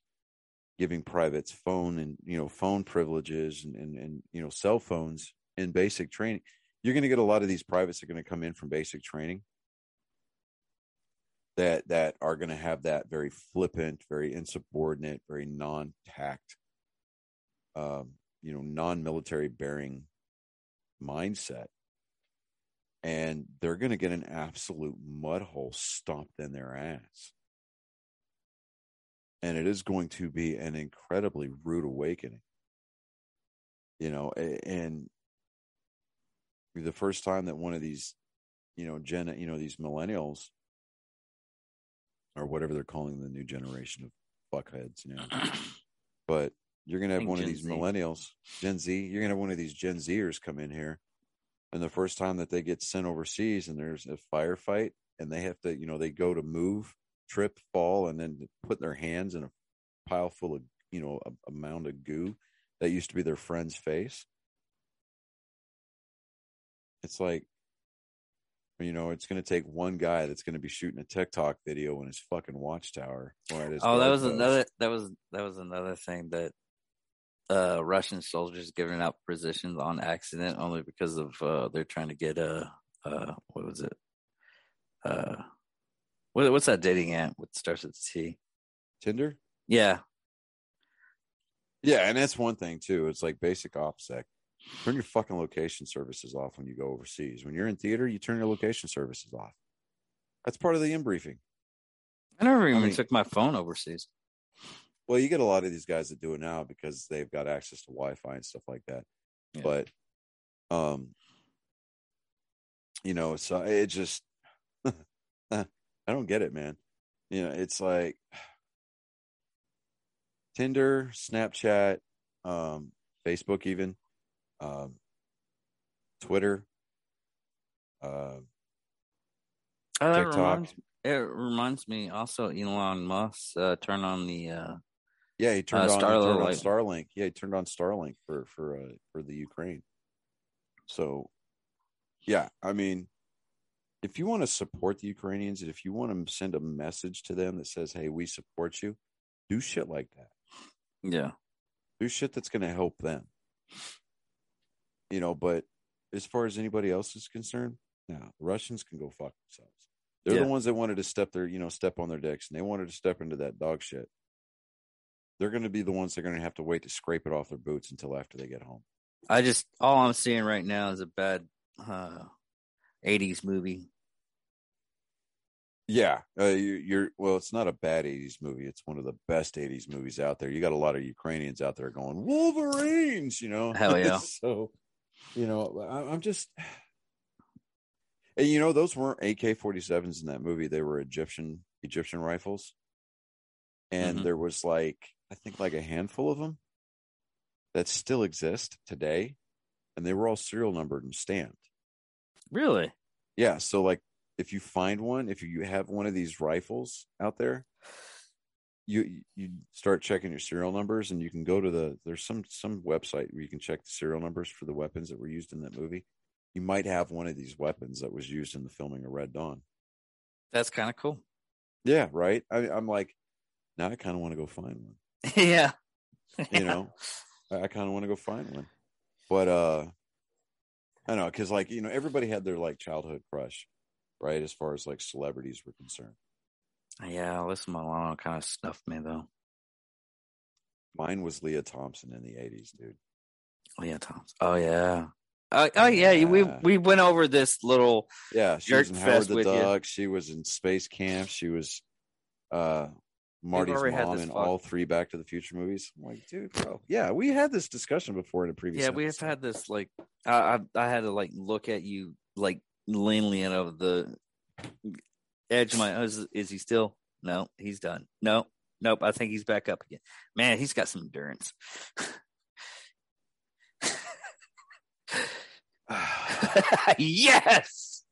giving privates phone and you know phone privileges and and, and you know cell phones in basic training. You're going to get a lot of these privates are going to come in from basic training that that are going to have that very flippant very insubordinate very non-tact um you know non-military bearing mindset. And they're going to get an absolute mud hole stomped in their ass. And it is going to be an incredibly rude awakening. You know and the first time that one of these you know gen you know these millennials or whatever they're calling the new generation of fuckheads you know but you're to have one of these Z. millennials gen z you're to have one of these gen zers come in here and the first time that they get sent overseas and there's a firefight and they have to you know they go to move trip fall and then put their hands in a pile full of you know a, a mound of goo that used to be their friend's face it's like you know it's going to take one guy that's going to be shooting a tiktok video in his fucking watchtower his Oh, that was post. another. That was that was another thing that uh Russian soldiers giving out positions on accident only because of uh they're trying to get a uh, uh what was it uh what, what's that dating app? What starts with T? tinder Yeah, Yeah, and that's one thing too. It's like basic OPSEC. Turn your fucking location services off when you go overseas. When you're in theater, you turn your location services off. That's part of the in briefing. I never even mean- took my phone overseas. Well, you get a lot of these guys that do it now because they've got access to Wi-Fi and stuff like that. Yeah. But, um, you know, so it just, I don't get it, man. You know, it's like Tinder, Snapchat, um, Facebook, even, um, Twitter, uh, Oh, that TikTok. reminds, it reminds me also Elon Musk uh, turn on the uh, yeah, he turned Uh, on, he turned on Starlink. Starlink. Yeah, he turned on Starlink for for uh, for the Ukraine. So, yeah, I mean, if you want to support the Ukrainians, and if you want to send a message to them that says, "Hey, we support you," do shit like that. yeah. Do shit that's going to help them. You know, but as far as anybody else is concerned, no, the Russians can go fuck themselves. They're Yeah. the ones that wanted to step their, you know, step on their dicks, and they wanted to step into that dog shit. They're going to be the ones that are going to have to wait to scrape it off their boots until after they get home. I just all I'm seeing right now is a bad uh, '80s movie. Yeah, uh, you, you're well. It's not a bad '80s movie. It's one of the best '80s movies out there. You got a lot of Ukrainians out there going Wolverines, you know. Hell yeah. so, you know, I, I'm just, and you know, those weren't AK-47s in that movie. They were Egyptian Egyptian rifles, and Mhm. there was like I think like a handful of them that still exist today, and they were all serial numbered and stamped. Really? Yeah, so like if you find one, if you have one of these rifles out there, you you start checking your serial numbers and you can go to the there's some some website where you can check the serial numbers for the weapons that were used in that movie. You might have one of these weapons that was used in the filming of Red Dawn. That's kind of cool. Yeah, right. I, I'm like, now I kind of want to go find one. yeah. You know, I, I kind of want to go find one, but uh, I don't know because like you know everybody had their like childhood crush, right? As far as like celebrities were concerned. Yeah, Alyssa Milano kind of snuffed me though. Mine was Lea Thompson in the '80s, dude. Lea Thompson. Oh yeah. Oh, oh yeah. We Yeah. we went over this little. Yeah, she Jerk was in Howard the with you. Duck. She was in Space Camp. She was uh Marty's mom in fuck- all three Back to the Future movies. I'm like, dude, bro. Yeah, we had this discussion before in a previous. Yeah, we have had this like. I I, I had to like look at you like leanly out of the edge of my. Is, is he still? No, he's done. No, nope. I think he's back up again. Man, he's got some endurance. yes.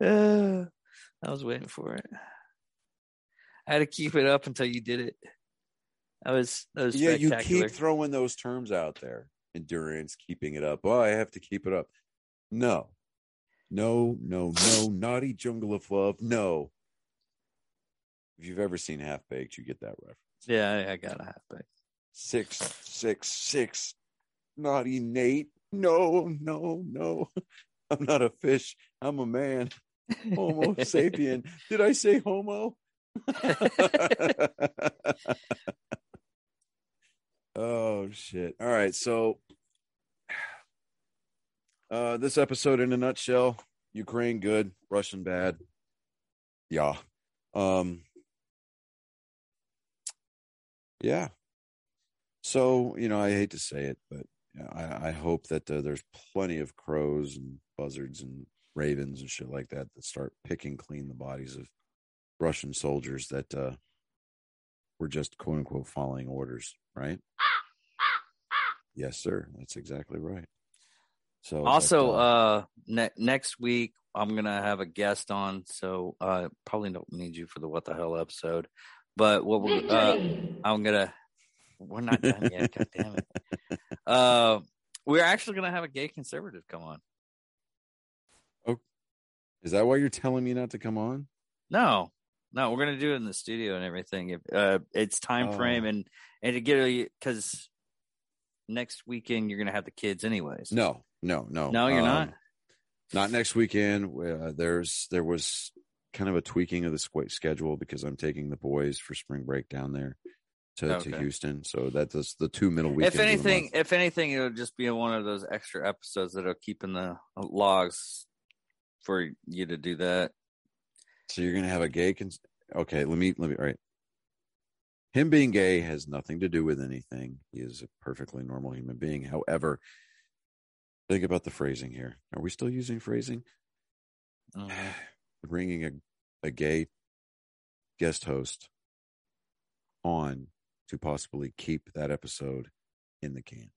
Uh, I was waiting for it. I had to keep it up until you did it. That was that was yeah, you keep throwing those terms out there. Endurance, keeping it up. Oh, I have to keep it up. No, no, no, no. Naughty Jungle of Love. No. If you've ever seen Half Baked, you get that reference. yeah, I, got a half baked. Six, six, six. Naughty Nate. No, no, no. I'm not a fish. I'm a man. Homo sapien. Did I say homo? oh shit. All right, so uh this episode in a nutshell, Ukraine good, Russian bad. Yeah. Um Yeah. So, you know, I hate to say it, but I, I hope that uh, there's plenty of crows and buzzards and ravens and shit like that that start picking clean the bodies of Russian soldiers that uh, were just quote unquote following orders, right? Yes, sir. That's exactly right. So Also, uh, ne- next week I'm gonna have a guest on, so uh, probably don't need you for the what the hell episode. But what we're uh, I'm gonna we're not done yet. God damn it. Uh, we're actually gonna have a gay conservative come on. Oh, is that why you're telling me not to come on? No, no, we're gonna do it in the studio and everything. If, uh, it's time Oh. frame and and to get because next weekend you're gonna have the kids anyways. No, no, no. No, you're Um, not. Not next weekend. Uh, there's there was kind of a tweaking of the squ- schedule because I'm taking the boys for spring break down there to, Okay. to Houston. So that's the- the two middle weekends. If anything, if anything, it'll just be one of those extra episodes that'll keep in the logs for you to do that. So you're gonna have a gay cons- okay, let me let me all right. Him being gay has nothing to do with anything. He is a perfectly normal human being. However, think about the phrasing here. Are we still using phrasing? Bringing a, a gay guest host on to possibly keep that episode in the can.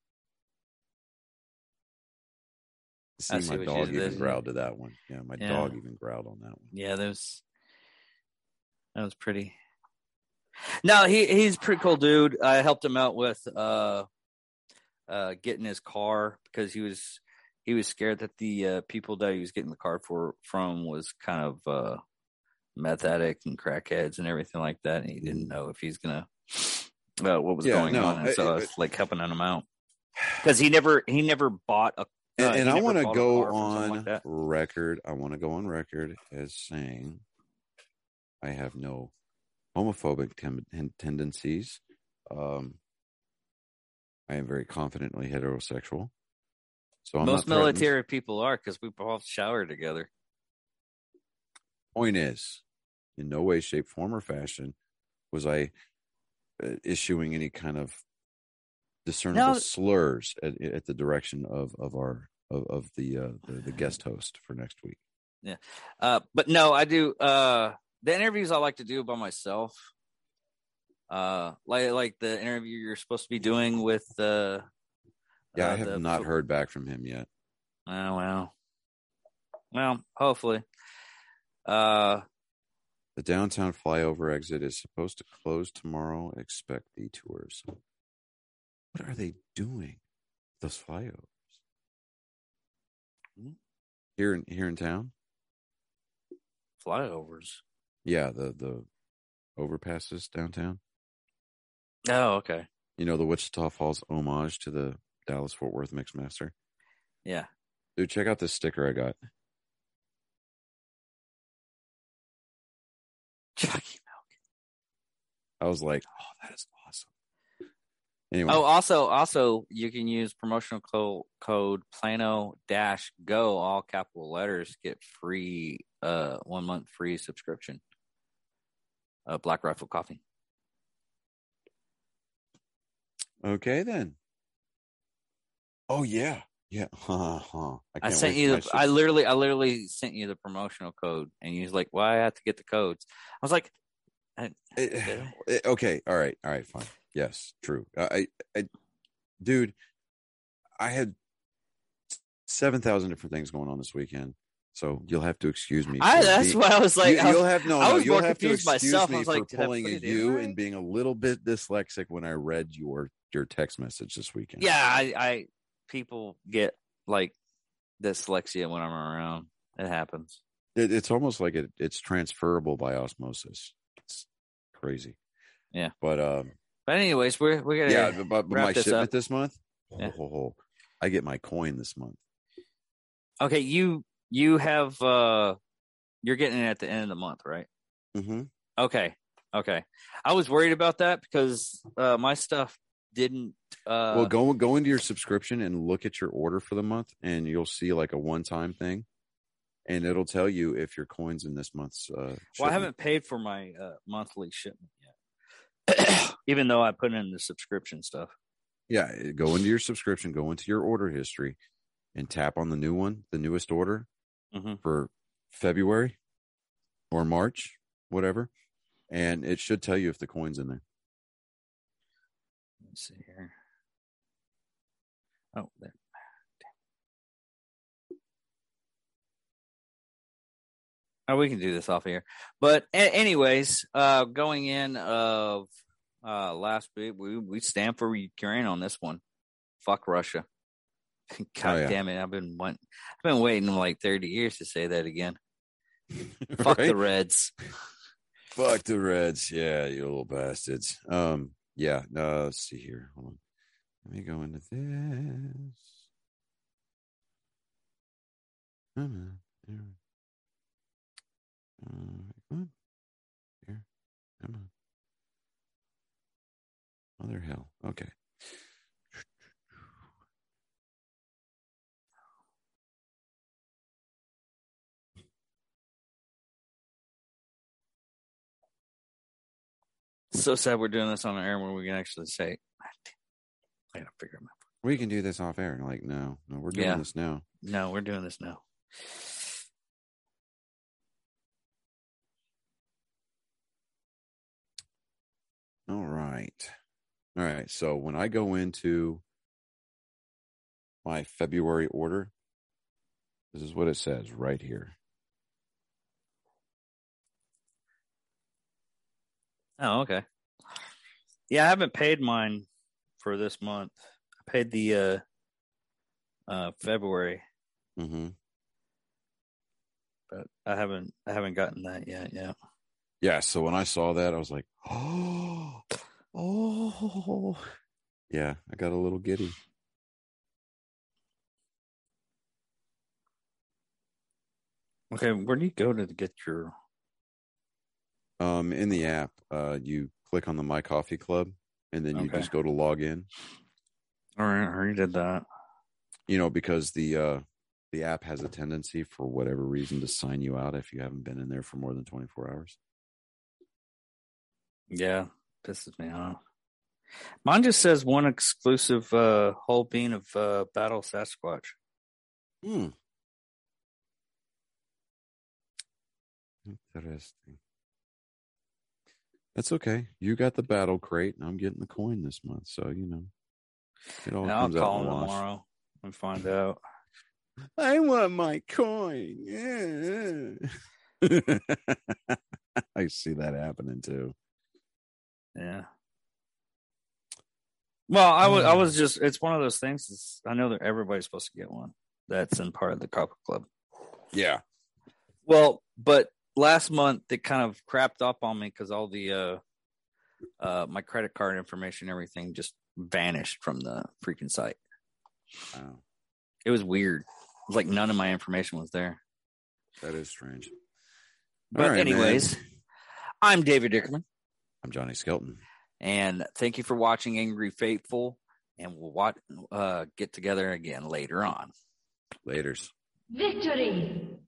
See, see my dog even growled to that one. Yeah, my Yeah. dog even growled on that one. Yeah, that was that was pretty. No, he he's a pretty cool dude. I helped him out with uh uh getting his car because he was he was scared that the uh, people that he was getting the car for from was kind of uh meth addict and crackheads and everything like that, and he didn't know if he's gonna uh, what was Yeah, going no, on, and so I- I was like helping him out because he never he never bought a And, and I want to go something like on record. I want to go on record as saying I have no homophobic tem- tendencies. Um, I am very confidently heterosexual. So I'm most military people are because we both shower together. Point is, in no way, shape, form, or fashion was I uh, issuing any kind of discernible No. slurs at, at the direction of of our of, of the, uh, the the guest host for next week. Yeah, uh, but no, I do. Uh, the interviews I like to do by myself. Uh, like like the interview you're supposed to be doing with uh, Yeah, uh, I have the not heard back from him yet. Oh well, well, hopefully. Uh, The downtown flyover exit is supposed to close tomorrow. Expect detours. What are they doing? Those flyovers here in here in town? flyovers. Yeah, the the overpasses downtown. Oh, okay. You know the Wichita Falls homage to the Dallas Fort Worth Mixmaster. Yeah. Dude, check out this sticker I got. Chucky. Milk. I was like, oh, that is awesome. Anyway, Oh, also, also, you can use promotional co- code Plano dash Go, all capital letters, get free uh one month free subscription. Uh, Black Rifle Coffee. Okay then. Oh yeah, yeah. Huh, huh. I can't sent you the. I literally, I literally sent you the promotional code, and you was like, "Why I have to get the codes?" I was like, I, It- I? Eh, it- eh, okay, all right, all right, fine. Yes, true. I, I, I dude, I had seven thousand different things going on this weekend, so you'll have to excuse me. I that's being- why I was like, you, I will have no, I no. was more have to confused excuse myself. I me was for like, pulling a you right? and being a little bit dyslexic when I read your your text message this weekend. yeah, I, I people get like dyslexia when I'm around. It happens. it, it's almost like it, it's transferable by osmosis. It's crazy. Yeah. but um, But anyways, we're we're gonna yeah, but, but my this shipment up. this month, Yeah. oh, oh, oh, I get my coin this month. okay. You you have uh, you're getting it at the end of the month, right? Mm-hmm. Okay, okay. I was worried about that because uh, my stuff didn't. Uh, well, go go into your subscription and look at your order for the month, and you'll see like a one time thing, and it'll tell you if your coins in this month's. Uh, Well, I haven't paid for my uh, monthly shipment yet, even though I put in the subscription stuff. Yeah, go into your subscription, go into your order history, and tap on the new one, the newest order Mhm. for February or March, whatever, and it should tell you if the coin's in there. Let's see here. Oh, there. Oh, we can do this off here. But a- anyways, uh, going in of uh last week, we we stand for Ukraine on this one. Fuck Russia. God Oh, yeah. damn it! I've been want, I've been waiting like thirty years to say that again. Fuck Right? the Reds. Fuck the Reds. Yeah, you little bastards. Um, yeah, no, let's see here. Hold on. Let me go into this. On. There. Uh. Here. Come on. Mother hell. Okay. So sad we're doing this on air where we can actually say, I gotta figure them out. We can do this off air. And like, no, no, we're doing Yeah. this now. No, we're doing this now. All right. All right. So when I go into my February order, this is what it says right here. Oh, okay. Yeah, I haven't paid mine for this month. I paid the uh uh February, Mm-hmm. but I haven't I haven't gotten that yet. Yeah. Yeah. So when I saw that, I was like, oh, oh. Yeah. I got a little giddy. Okay, where do you go to get your Um, in the app, uh, you click on the My Coffee Club and then you Okay. just go to log in. all right, I already did that. you know because the uh the app has a tendency for whatever reason to sign you out if you haven't been in there for more than 24 hours Yeah, pisses me off. Mine just says one exclusive uh whole bean of uh battle Sasquatch. hmm interesting that's okay you got the battle crate and i'm getting the coin this month so you know it all And I'll comes out him tomorrow and find out. i want my coin yeah. i see that happening too Yeah. Well, I was I mm. was just it's one of those things. It's, I know that everybody's supposed to get one. That's in part of the Copper Club. yeah Well, but last month it kind of crapped up on me because all the uh uh my credit card information, everything just vanished from the freaking site. wow. It was weird. It was like none of my information was there. that is strange But All right, man. anyways, I'm David Dickerman, i'm johnny skelton and thank you for watching Angry Faithful. And we'll watch, uh, get together again later on. laters Victory!